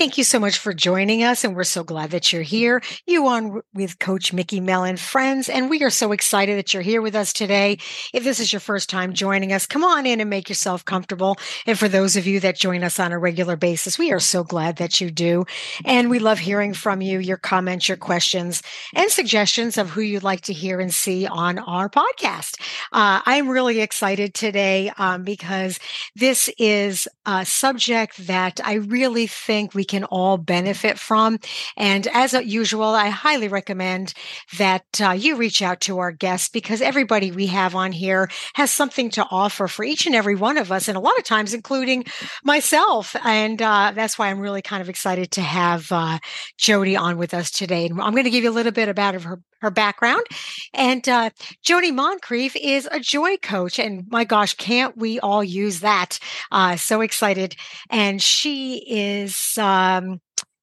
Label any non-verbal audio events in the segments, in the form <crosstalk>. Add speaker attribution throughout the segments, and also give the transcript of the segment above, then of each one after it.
Speaker 1: Thank you so much for joining us. And we're so glad that you're here. You on with Coach Mickey Mellon, friends. And we are so excited that you're here with us today. If this is your first time joining us, come on in and make yourself comfortable. And for those of you that join us on a regular basis, we are so glad that you do. And we love hearing from you, your comments, your questions, and suggestions of who you'd like to hear and see on our podcast. Uh, I'm really excited today um, because this is a subject that I really think we can all benefit from. And as usual, I highly recommend that uh, you reach out to our guests because everybody we have on here has something to offer for each and every one of us, and a lot of times, including myself. And uh, that's why I'm really kind of excited to have uh, Jody on with us today. And I'm going to give you a little bit about her her background. And uh, Jody Moncrief is a joy coach. And my gosh, can't we all use that? Uh, so excited. And she is. Um,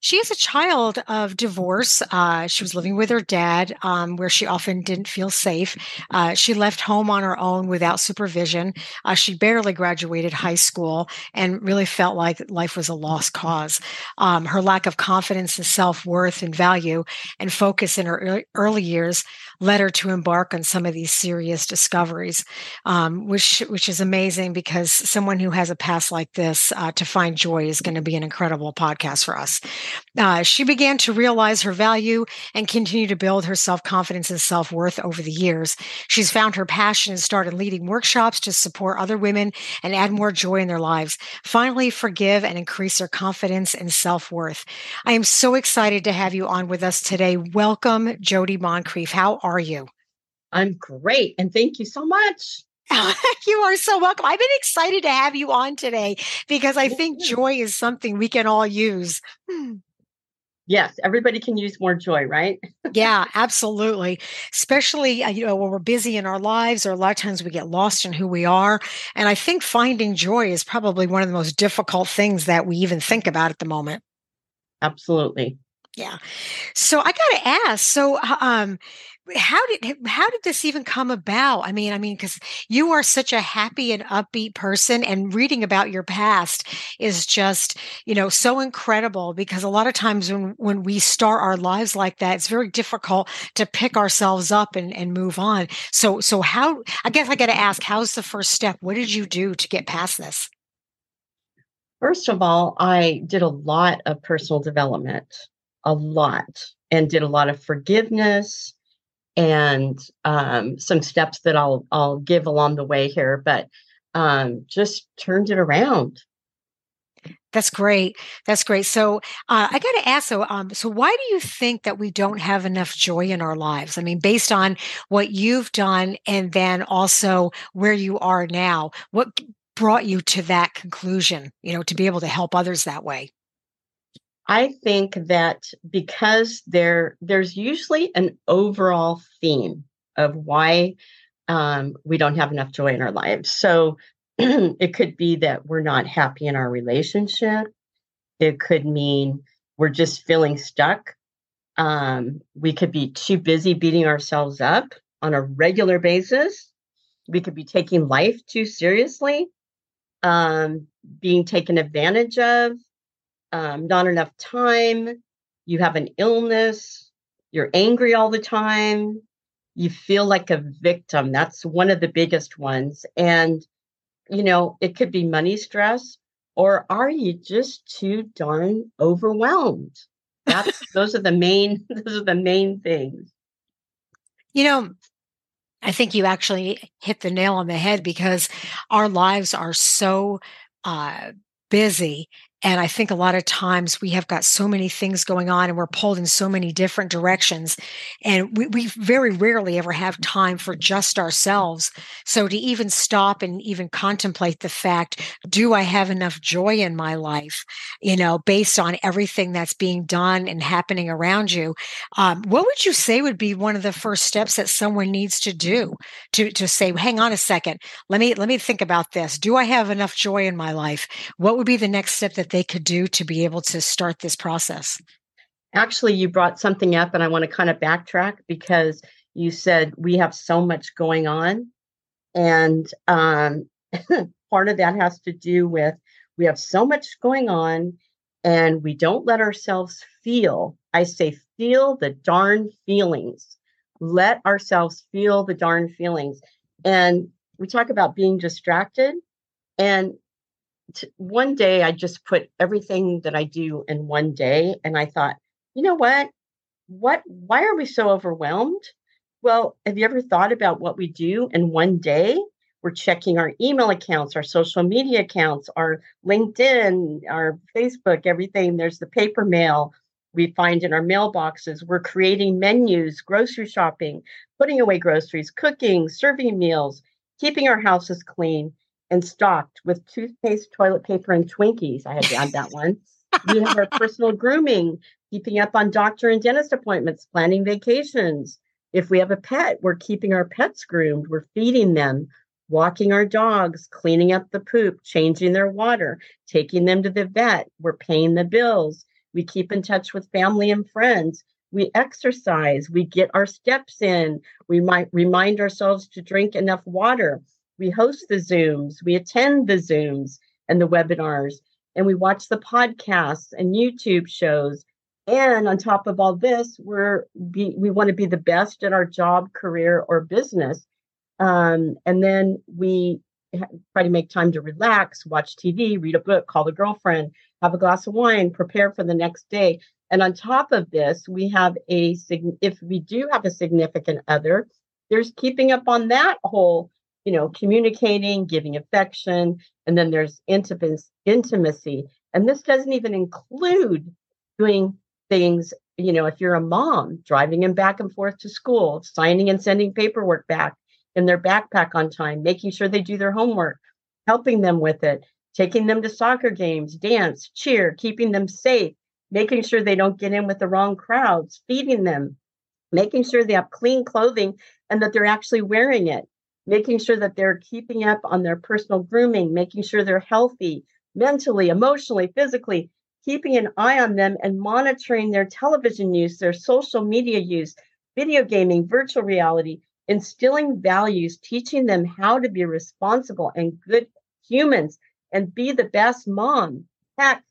Speaker 1: she is a child of divorce. Uh, she was living with her dad, um, where she often didn't feel safe. Uh, she left home on her own without supervision. Uh, she barely graduated high school and really felt like life was a lost cause. Um, her lack of confidence and self worth and value and focus in her early years led her to embark on some of these serious discoveries, um, which which is amazing because someone who has a past like this uh, to find joy is going to be an incredible podcast for us. Uh, she began to realize her value and continue to build her self confidence and self worth over the years. She's found her passion and started leading workshops to support other women and add more joy in their lives. Finally, forgive and increase their confidence and self worth. I am so excited to have you on with us today. Welcome, Jody Moncrief. How are you?
Speaker 2: I'm great. And thank you so much. <laughs>
Speaker 1: you are so welcome. I've been excited to have you on today because I think joy is something we can all use. Hmm.
Speaker 2: Yes, everybody can use more joy, right?
Speaker 1: yeah, <laughs> absolutely. Especially, uh, you know, when we're busy in our lives, or a lot of times we get lost in who we are. And I think finding joy is probably one of the most difficult things that we even think about at the moment.
Speaker 2: Absolutely.
Speaker 1: Yeah. So I got to ask. So, um, how did how did this even come about? I mean i mean because you are such a happy and upbeat person and reading about your past is just you know so incredible because a lot of times when when we start our lives like that it's very difficult to pick ourselves up and, and move on. So so how i guess i got to ask how's the first step? What did you do to get past this?
Speaker 2: First of all i did a lot of personal development a lot and did a lot of forgiveness and um, some steps that I'll I'll give along the way here, but um, just turned it around.
Speaker 1: That's great. That's great. So uh, I got to ask, so um, so why do you think that we don't have enough joy in our lives? I mean, based on what you've done, and then also where you are now, what brought you to that conclusion? You know, to be able to help others that way.
Speaker 2: I think that because there there's usually an overall theme of why um, we don't have enough joy in our lives. So <clears throat> it could be that we're not happy in our relationship. It could mean we're just feeling stuck. Um, we could be too busy beating ourselves up on a regular basis. We could be taking life too seriously, um, being taken advantage of, um, not enough time, you have an illness, you're angry all the time, you feel like a victim. That's one of the biggest ones. And, you know, it could be money stress, or are you just too darn overwhelmed? That's <laughs> those are the main <laughs> those are the main things.
Speaker 1: You know, I think you actually hit the nail on the head because our lives are so uh, busy and I think a lot of times we have got so many things going on and we're pulled in so many different directions. And we, we, very rarely ever have time for just ourselves. So to even stop and even contemplate the fact, do I have enough joy in my life, you know, based on everything that's being done and happening around you? Um, what would you say would be one of the first steps that someone needs to do to, to say, hang on a second, let me, let me think about this. Do I have enough joy in my life? What would be the next step that that they could do to be able to start this process?
Speaker 2: Actually, you brought something up, and I want to kind of backtrack because you said we have so much going on. And um, <laughs> part of that has to do with we have so much going on, and we don't let ourselves feel, I say, feel the darn feelings. Let ourselves feel the darn feelings. And we talk about being distracted. And t- one day I just put everything that I do in one day. And I thought, you know what? What, why are we so overwhelmed? Well, have you ever thought about what we do in one day? We're checking our email accounts, our social media accounts, our LinkedIn, our Facebook, everything. There's the paper mail we find in our mailboxes. We're creating menus, grocery shopping, putting away groceries, cooking, serving meals, keeping our houses clean and stocked with toothpaste, toilet paper, and Twinkies. I had to add that one. we have our personal grooming, keeping up on doctor and dentist appointments, planning vacations. If we have a pet, we're keeping our pets groomed, we're feeding them, walking our dogs, cleaning up the poop, changing their water, taking them to the vet, we're paying the bills. We keep in touch with family and friends. We exercise, we get our steps in, we might remind ourselves to drink enough water. We host the Zooms, we attend the Zooms and the webinars, and we watch the podcasts and YouTube shows. And on top of all this, we're be, we want to be the best at our job, career, or business. Um, and then we try to make time to relax, watch TV, read a book, call a girlfriend, have a glass of wine, prepare for the next day. And on top of this, we have a if we do have a significant other, there's keeping up on that whole, you know, communicating, giving affection, and then there's intimacy. And this doesn't even include doing things, you know, if you're a mom, driving them back and forth to school, signing and sending paperwork back in their backpack on time, making sure they do their homework, helping them with it, taking them to soccer games, dance, cheer, keeping them safe, making sure they don't get in with the wrong crowds, feeding them, making sure they have clean clothing and that they're actually wearing it, making sure that they're keeping up on their personal grooming, making sure they're healthy mentally, emotionally, physically, keeping an eye on them and monitoring their television use, their social media use, video gaming, virtual reality, instilling values, teaching them how to be responsible and good humans and be the best mom. Heck,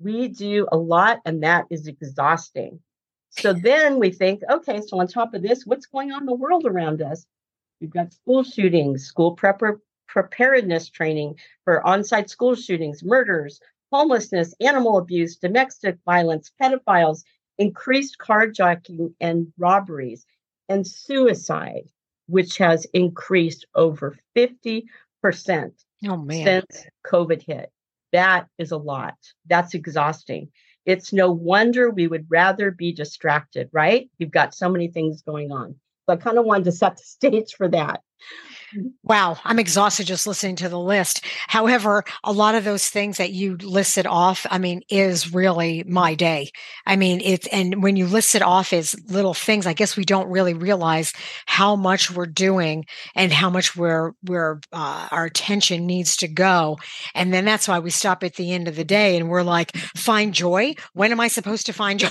Speaker 2: we do a lot and that is exhausting. So then we think, okay, so on top of this, what's going on in the world around us? We've got school shootings, school prepar- preparedness training for on site school shootings, murders, homelessness, animal abuse, domestic violence, pedophiles, increased carjacking and robberies, and suicide, which has increased over 50%
Speaker 1: oh, man.
Speaker 2: since COVID hit. That is a lot. That's exhausting. It's no wonder we would rather be distracted, right? You've got so many things going on. I kind of wanted to set the <laughs> stage for that.
Speaker 1: Wow, I'm exhausted just listening to the list. However, a lot of those things that you listed off, I mean, is really my day. I mean, it's, and when you list it off as little things, I guess we don't really realize how much we're doing and how much we're, we're, uh, our attention needs to go. And then that's why we stop at the end of the day and we're like, find joy. When am I supposed to find <laughs> joy?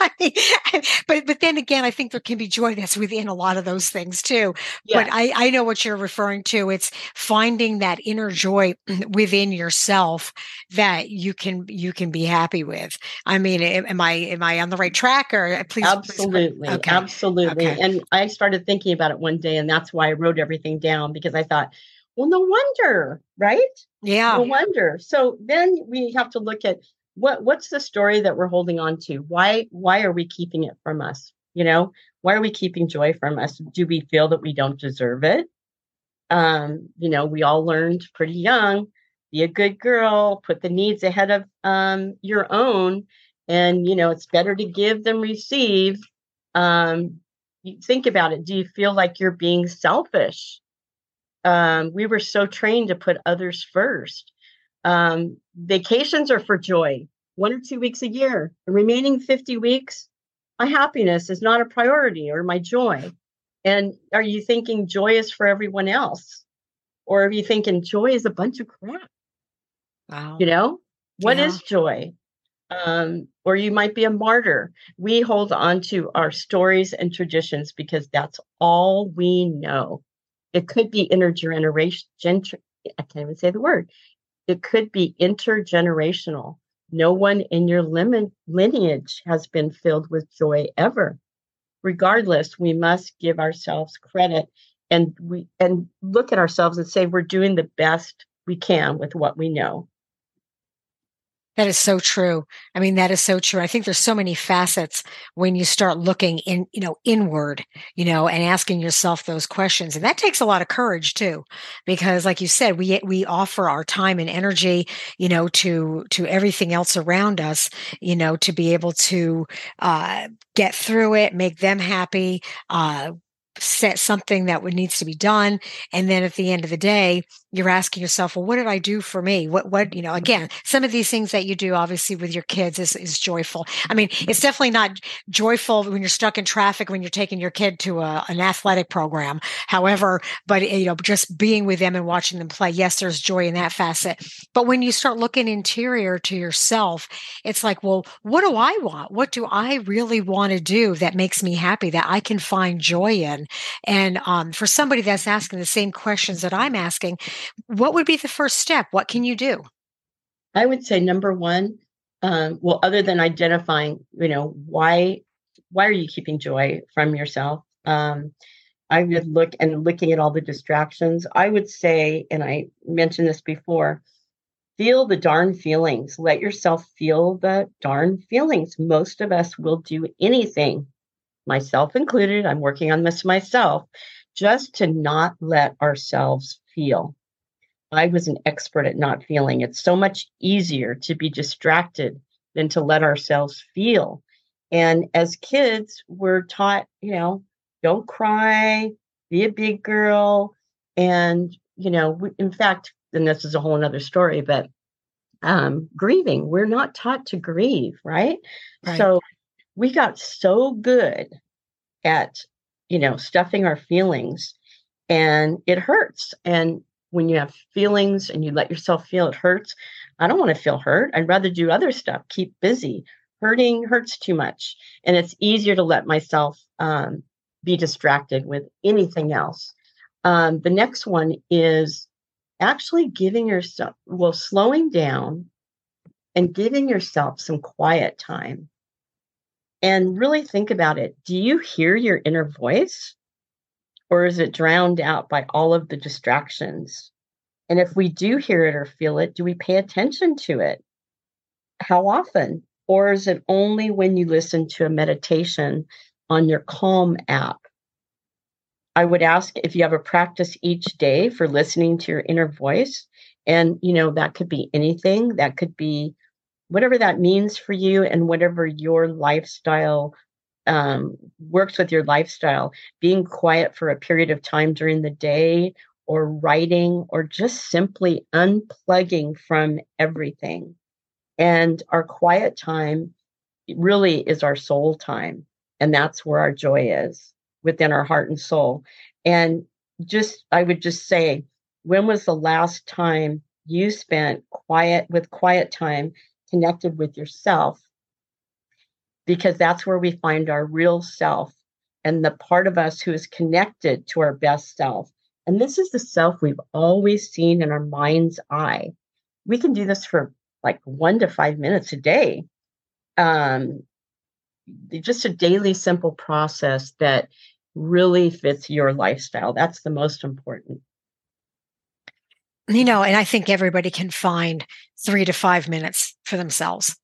Speaker 1: <laughs> but, but then again, I think there can be joy that's within a lot of those things too. Yes. But I, I know what you're referring to. It's finding that inner joy <clears throat> within yourself that you can you can be happy with. I mean, am I am I on the right track? Or uh, please,
Speaker 2: absolutely, please, okay. absolutely. Okay. And I started thinking about it one day, and that's why I wrote everything down because I thought, well, no wonder, right?
Speaker 1: Yeah,
Speaker 2: no wonder. So then we have to look at what what's the story that we're holding on to why why are we keeping it from us you know why are we keeping joy from us do we feel that we don't deserve it um, you know, we all learned pretty young be a good girl, put the needs ahead of um, your own. And, you know, it's better to give than receive. Um, think about it. Do you feel like you're being selfish? Um, we were so trained to put others first. Um, vacations are for joy, one or two weeks a year. The remaining 50 weeks, my happiness is not a priority or my joy. And are you thinking joy is for everyone else? Or are you thinking joy is a bunch of crap?
Speaker 1: Wow.
Speaker 2: You know, what yeah. is joy? Um, or you might be a martyr. We hold on to our stories and traditions because that's all we know. It could be intergeneration. I can't even say the word. It could be intergenerational. No one in your lineage has been filled with joy ever. Regardless, we must give ourselves credit and we and look at ourselves and say we're doing the best we can with what we know.
Speaker 1: That is so true. I mean, that is so true. I think there's so many facets when you start looking in, you know, inward, you know, and asking yourself those questions. And that takes a lot of courage too, because like you said, we, we offer our time and energy, you know, to, to everything else around us, you know, to be able to, uh, get through it, make them happy, uh, set something that would needs to be done and then at the end of the day you're asking yourself well what did i do for me? What what you know again some of these things that you do obviously with your kids is, is joyful. I mean it's definitely not joyful when you're stuck in traffic when you're taking your kid to a, an athletic program. However but you know just being with them and watching them play yes there's joy in that facet. But when you start looking interior to yourself it's like well what do i want? What do i really want to do that makes me happy that i can find joy in and um, for somebody that's asking the same questions that i'm asking what would be the first step? What can you do?
Speaker 2: I would say number one, um, well, other than identifying, you know, why why are you keeping joy from yourself? Um, I would look and looking at all the distractions. I would say, and I mentioned this before, feel the darn feelings. Let yourself feel the darn feelings. Most of us will do anything, myself included. I'm working on this myself, just to not let ourselves feel. I was an expert at not feeling. It's so much easier to be distracted than to let ourselves feel. And as kids, we're taught, you know, don't cry, be a big girl. And, you know, we, in fact, and this is a whole other story, but um, grieving, we're not taught to grieve, right? right? So we got so good at, you know, stuffing our feelings and it hurts. And when you have feelings and you let yourself feel it hurts. I don't want to feel hurt. I'd rather do other stuff, keep busy. Hurting hurts too much. And it's easier to let myself um, be distracted with anything else. Um, the next one is actually giving yourself, well, slowing down and giving yourself some quiet time. And really think about it. Do you hear your inner voice? or is it drowned out by all of the distractions? And if we do hear it or feel it, do we pay attention to it? How often? Or is it only when you listen to a meditation on your Calm app? I would ask if you have a practice each day for listening to your inner voice. And, you know, that could be anything, that could be whatever that means for you and whatever your lifestyle um, works with your lifestyle, being quiet for a period of time during the day, or writing, or just simply unplugging from everything. And our quiet time really is our soul time. And that's where our joy is within our heart and soul. And just, I would just say, when was the last time you spent quiet with quiet time connected with yourself because that's where we find our real self and the part of us who is connected to our best self. And this is the self we've always seen in our mind's eye. We can do this for like one to five minutes a day. Um, just a daily simple process that really fits your lifestyle. That's the most important.
Speaker 1: You know, and I think everybody can find three to five minutes for themselves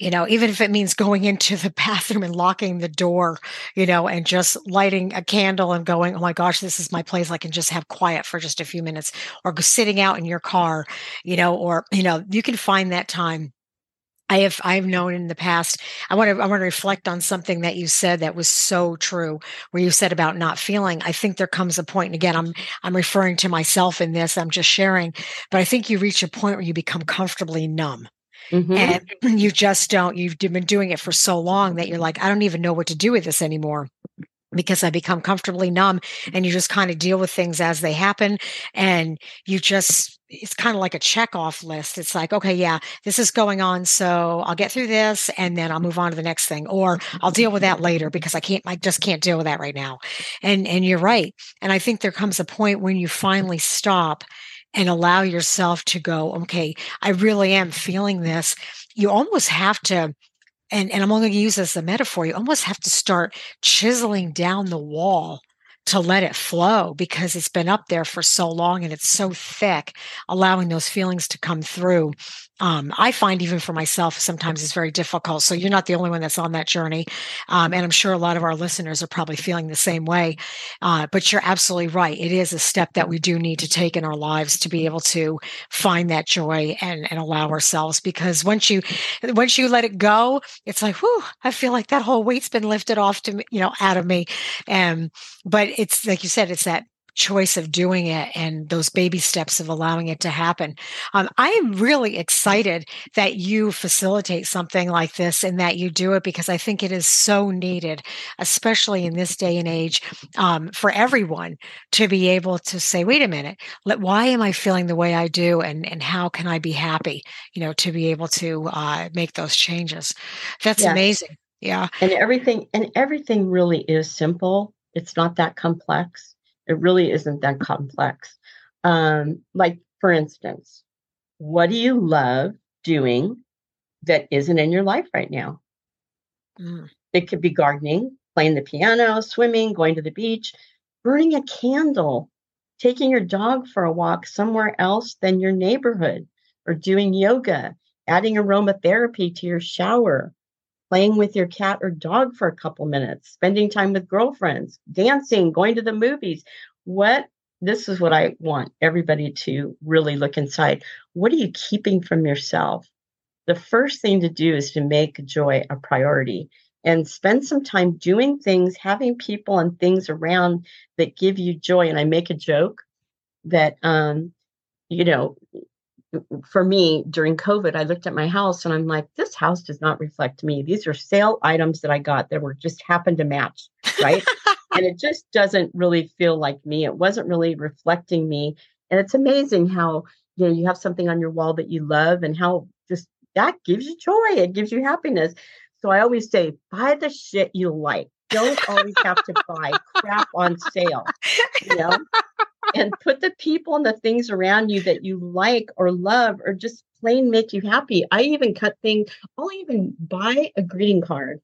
Speaker 1: you know, even if it means going into the <laughs> bathroom and locking the door, you know, and just lighting a candle and going, oh my gosh, this is my place. I can just have quiet for just a few minutes or sitting out in your car, you know, or, you know, you can find that time. I have I've known in the past. I want to I want to reflect on something that you said that was so true. Where you said about not feeling. I think there comes a point, and again, I'm I'm referring to myself in this. I'm just sharing, but I think you reach a point where you become comfortably numb Mm-hmm. And <clears throat> you just don't, you've been doing it for so long that you're like, I don't even know what to do with this anymore because I become comfortably numb and you just kind of deal with things as they happen. And you just, it's kind of like a check off list. It's like, okay, yeah, this is going on. So I'll get through this and then I'll move on to the next thing, or I'll deal with that later because I can't, I just can't deal with that right now. And, and you're right. And I think there comes a point when you finally stop and allow yourself to go, okay, I really am feeling this. you almost have to and, and I'm only going to use this as a metaphor, you almost have to start chiseling down the wall to let it flow because it's been up there for so long and it's so thick, allowing those feelings to come through. Um, I find even for myself sometimes it's very difficult. So you're not the only one that's on that journey, um, and I'm sure a lot of our listeners are probably feeling the same way. Uh, but you're absolutely right; it is a step that we do need to take in our lives to be able to find that joy and and allow ourselves. Because once you once you let it go, it's like, whew, I feel like that whole weight's been lifted off to me, you know, out of me. And um, but it's like you said, it's that choice of doing it and those baby steps of allowing it to happen. Um, I am really excited that you facilitate something like this and that you do it because I think it is so needed, especially in this day and age, um, for everyone to be able to say, wait a minute, let, why am I feeling the way I do? And, and how can I be happy, you know, to be able to uh, make those changes? That's yes. amazing. Yeah.
Speaker 2: And everything, and everything really is simple. It's not that complex it really isn't that complex. Um, like, for instance, what do you love doing that isn't in your life right now? Mm. It could be gardening, playing the piano, swimming, going to the beach, burning a candle, taking your dog for a walk somewhere else than your neighborhood, or doing yoga, adding aromatherapy to your shower, playing with your cat or dog for a couple minutes, spending time with girlfriends, dancing, going to the movies. What this is what I want everybody to really look inside. What are you keeping from yourself? The first thing to do is to make joy a priority and spend some time doing things, having people and things around that give you joy. And I make a joke that, um, you know, for me during COVID, I looked at my house and I'm like, this house does not reflect me. These are sale items that I got that were just happened to match, right? <laughs> and it just doesn't really feel like me. It wasn't really reflecting me. And it's amazing how you know you have something on your wall that you love and how just that gives you joy. It gives you happiness. So I always say, buy the shit you like. Don't always have to buy crap on sale. You know? And put the people and the things around you that you like or love or just plain make you happy. I even cut things, I'll even buy a greeting card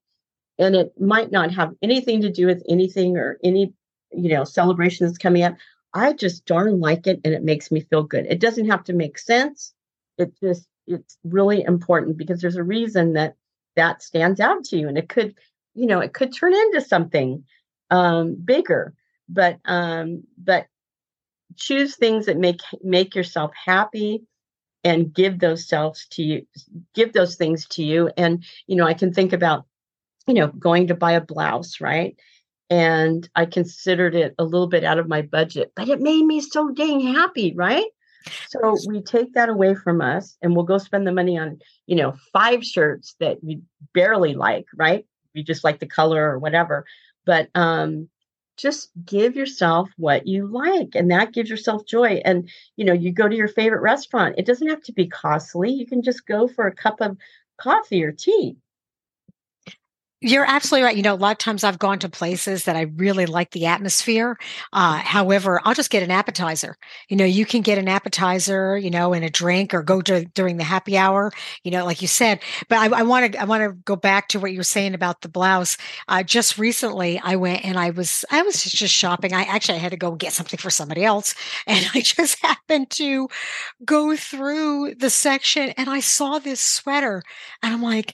Speaker 2: and it might not have anything to do with anything or any, you know, celebration that's coming up. I just darn like it and it makes me feel good. It doesn't have to make sense. It just, it's really important because there's a reason that that stands out to you and it could, you know, it could turn into something um, bigger. But, um, but choose things that make make yourself happy and give those selves to you give those things to you. And you know i can think about you know going to buy a blouse right? And i considered it a little bit out of my budget but it made me so dang happy right? So we take that away from us and we'll go spend the money on you know five shirts that we barely like right? We just like the color or whatever. But um just give yourself what you like and that gives yourself joy and you know you go to your favorite restaurant it doesn't have to be costly you can just go for a cup of coffee or tea
Speaker 1: you're absolutely right. You know, a lot of times I've gone to places that I really like the atmosphere. Uh, however, I'll just get an appetizer. You know, you can get an appetizer, you know, and a drink or go to during the happy hour, you know, like you said. But I want to, I want to go back to what you were saying about the blouse. Uh, just recently I went and I was, I was just shopping. I actually I had to go get something for somebody else. <laughs> And I just happened to go through the section and I saw this sweater and I'm like,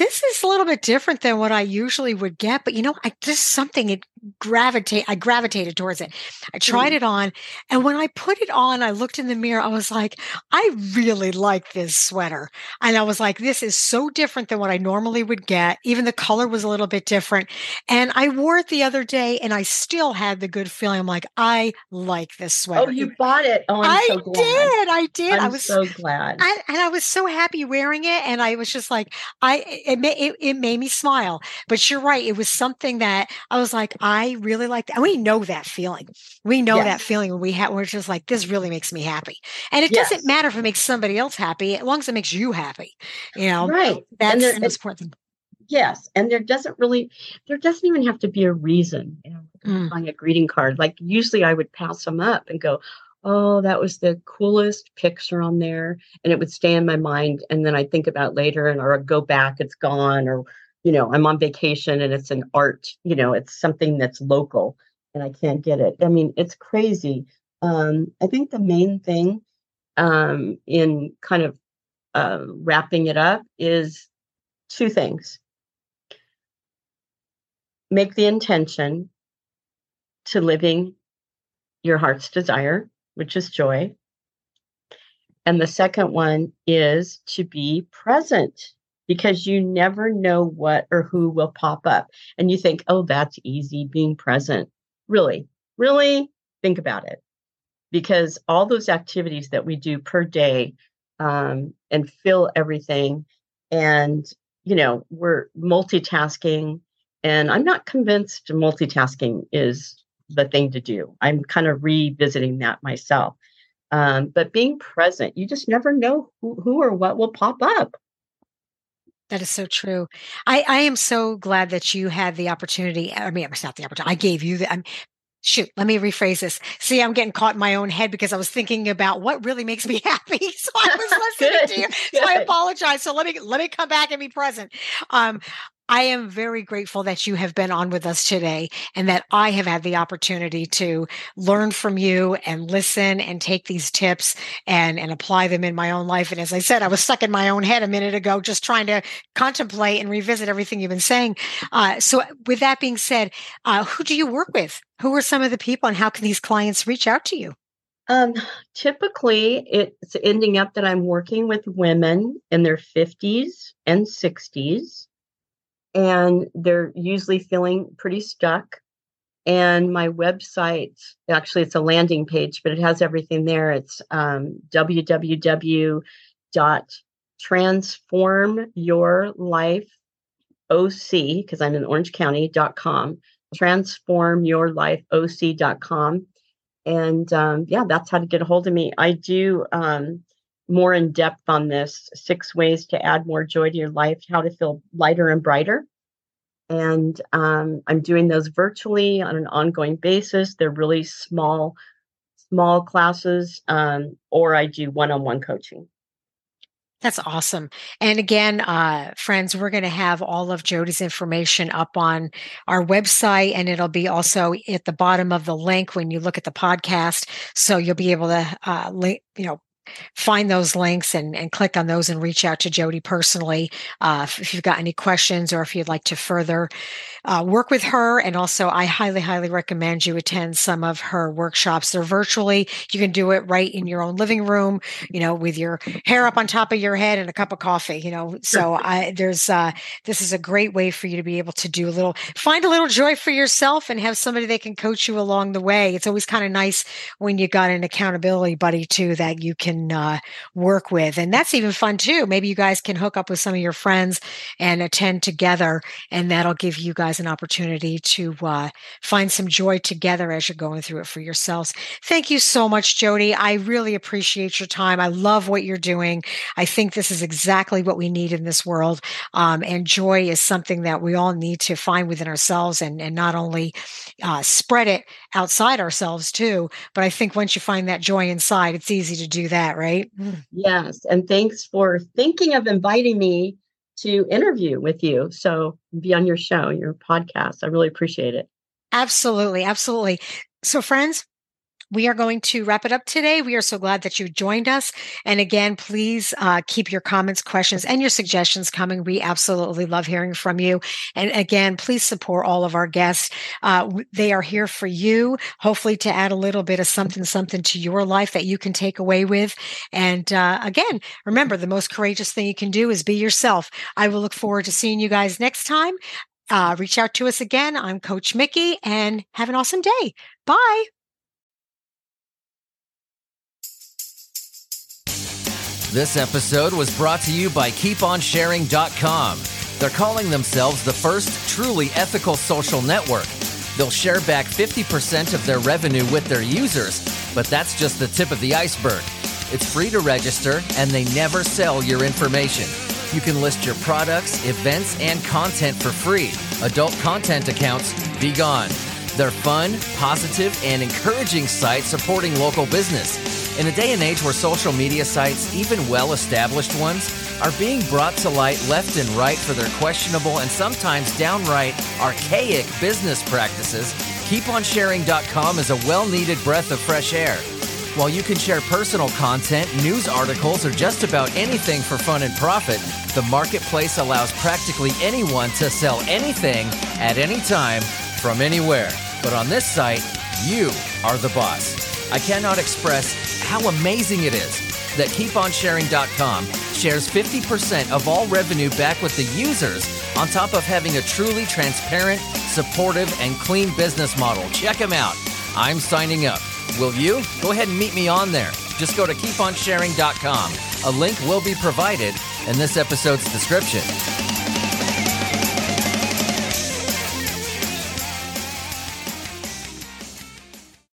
Speaker 1: this is a little bit different than what I usually would get, but you know, I just something it gravitate I gravitated towards it. I tried mm. it on and when I put it on, I looked in the mirror, I was like, I really like this sweater. And I was like, this is so different than what I normally would get. Even the color was a little bit different. And I wore it the other day and I still had the good feeling. I'm like, I like this oh, sweater.
Speaker 2: Oh, you bought it. Oh, I'm
Speaker 1: I
Speaker 2: so glad.
Speaker 1: did. I did.
Speaker 2: I'm
Speaker 1: I was
Speaker 2: so glad.
Speaker 1: I, and I was so happy wearing it. And I was just like, I it, it, it made me smile. But you're right. It was something that I was like, I really like that. And we know that feeling. We know yes. that feeling when we have, we're just like, this really makes me happy. And it yes. doesn't matter if it makes somebody else happy, as long as it makes you happy. You know,
Speaker 2: right.
Speaker 1: That's most important.
Speaker 2: Yes. And there doesn't really, there doesn't even have to be a reason, you know, mm. buying a greeting card. Like usually I would pass them up and go, oh, that was the coolest picture on there. And it would stay in my mind. And then I think about later and or I'd go back, it's gone, or, you know, I'm on vacation and it's an art, you know, it's something that's local and I can't get it. I mean, it's crazy. Um, I think the main thing um, in kind of uh, wrapping it up is two things make the intention to living your heart's desire, which is joy. And the second one is to be present because you never know what or who will pop up. And you think, oh, that's easy being present. Really, really think about it. Because all those activities that we do per day um, and fill everything, and, you know, we're multitasking. And I'm not convinced multitasking is the thing to do. I'm kind of revisiting that myself. Um, but being present, you just never know who, who or what will pop up.
Speaker 1: That is so true. I, I am so glad that you had the opportunity. I mean, it's not the opportunity. I gave you the. I'm, shoot, let me rephrase this. See, I'm getting caught in my own head because I was thinking about what really makes me <laughs> happy. So I was <laughs> listening to you. So I apologize. So let me let me come back and be present. Um, I am very grateful that you have been on with us today and that I have had the opportunity to learn from you and listen and take these tips and, and apply them in my own life. And as I said, I was stuck in my own head a minute ago, just trying to contemplate and revisit everything you've been saying. Uh, so with that being said, uh, who do you work with? Who are some of the people and how can these clients reach out to you?
Speaker 2: Um, typically, it's ending up that I'm working with women in their 50s and 60s and they're usually feeling pretty stuck. And my website, actually, it's a landing page, but it has everything there. It's um, www.transformyourlifeoc, because I'm in Orange County.com, transformyourlifeoc.com. And um, yeah, that's how to get a hold of me. I do um, more in depth on this six ways to add more joy to your life, how to feel lighter and brighter. And um, I'm doing those virtually on an ongoing basis. They're really small, small classes, um, or I do one on one coaching.
Speaker 1: That's awesome. And again, uh, friends, we're going to have all of Jody's information up on our website, and it'll be also at the bottom of the link when you look at the podcast. So you'll be able to, uh, link, you know, find those links and, and click on those and reach out to Jody personally uh, if you've got any questions or if you'd like to further uh, work with her. And also, I highly, highly recommend you attend some of her workshops. They're virtually. You can do it right in your own living room, you know, with your hair up on top of your head and a cup of coffee, you know. So I, there's, uh, this is a great way for you to be able to do a little, find a little joy for yourself and have somebody that can coach you along the way. It's always kind of nice when you got an accountability buddy too that you can uh, work with. And that's even fun too. Maybe you guys can hook up with some of your friends and attend together, and that'll give you guys an opportunity to uh, find some joy together as you're going through it for yourselves. Thank you so much, Jody. I really appreciate your time. I love what you're doing. I think this is exactly what we need in this world. Um, and joy is something that we all need to find within ourselves and, and not only uh, spread it outside ourselves too, but I think once you find that joy inside, it's easy to do that, right? Mm.
Speaker 2: Yes. And thanks for thinking of inviting me to interview with you. So be on your show, your podcast. I really appreciate it.
Speaker 1: Absolutely. Absolutely. So, friends, we are going to wrap it up today. We are so glad that you joined us. And again, please uh, keep your comments, questions, and your suggestions coming. We absolutely love hearing from you. And again, please support all of our guests. Uh, they are here for you, hopefully to add a little bit of something, something to your life that you can take away with. And uh, again, remember, the most courageous thing you can do is be yourself. I will look forward to seeing you guys next time. Uh, reach out to us again. I'm Coach Mickey and have an awesome day. Bye.
Speaker 3: This episode was brought to you by KeepOnSharing.com. They're calling themselves the first truly ethical social network. They'll share back 50% of their revenue with their users, but that's just the tip of the iceberg. It's free to register, and they never sell your information. You can list your products, events, and content for free. Adult content accounts, be gone. They're fun, positive, and encouraging sites supporting local business. In a day and age where social media sites, even well established ones, are being brought to light left and right for their questionable and sometimes downright archaic business practices, KeepOnSharing.com is a well needed breath of fresh air. While you can share personal content, news articles, or just about anything for fun and profit, the marketplace allows practically anyone to sell anything at any time from anywhere. But on this site, you are the boss. I cannot express how amazing it is that KeepOnSharing.com shares 50% of all revenue back with the users on top of having a truly transparent, supportive, and clean business model. Check them out. I'm signing up. Will you? Go ahead and meet me on there. Just go to keeponsharing.com. A link will be provided in this episode's description.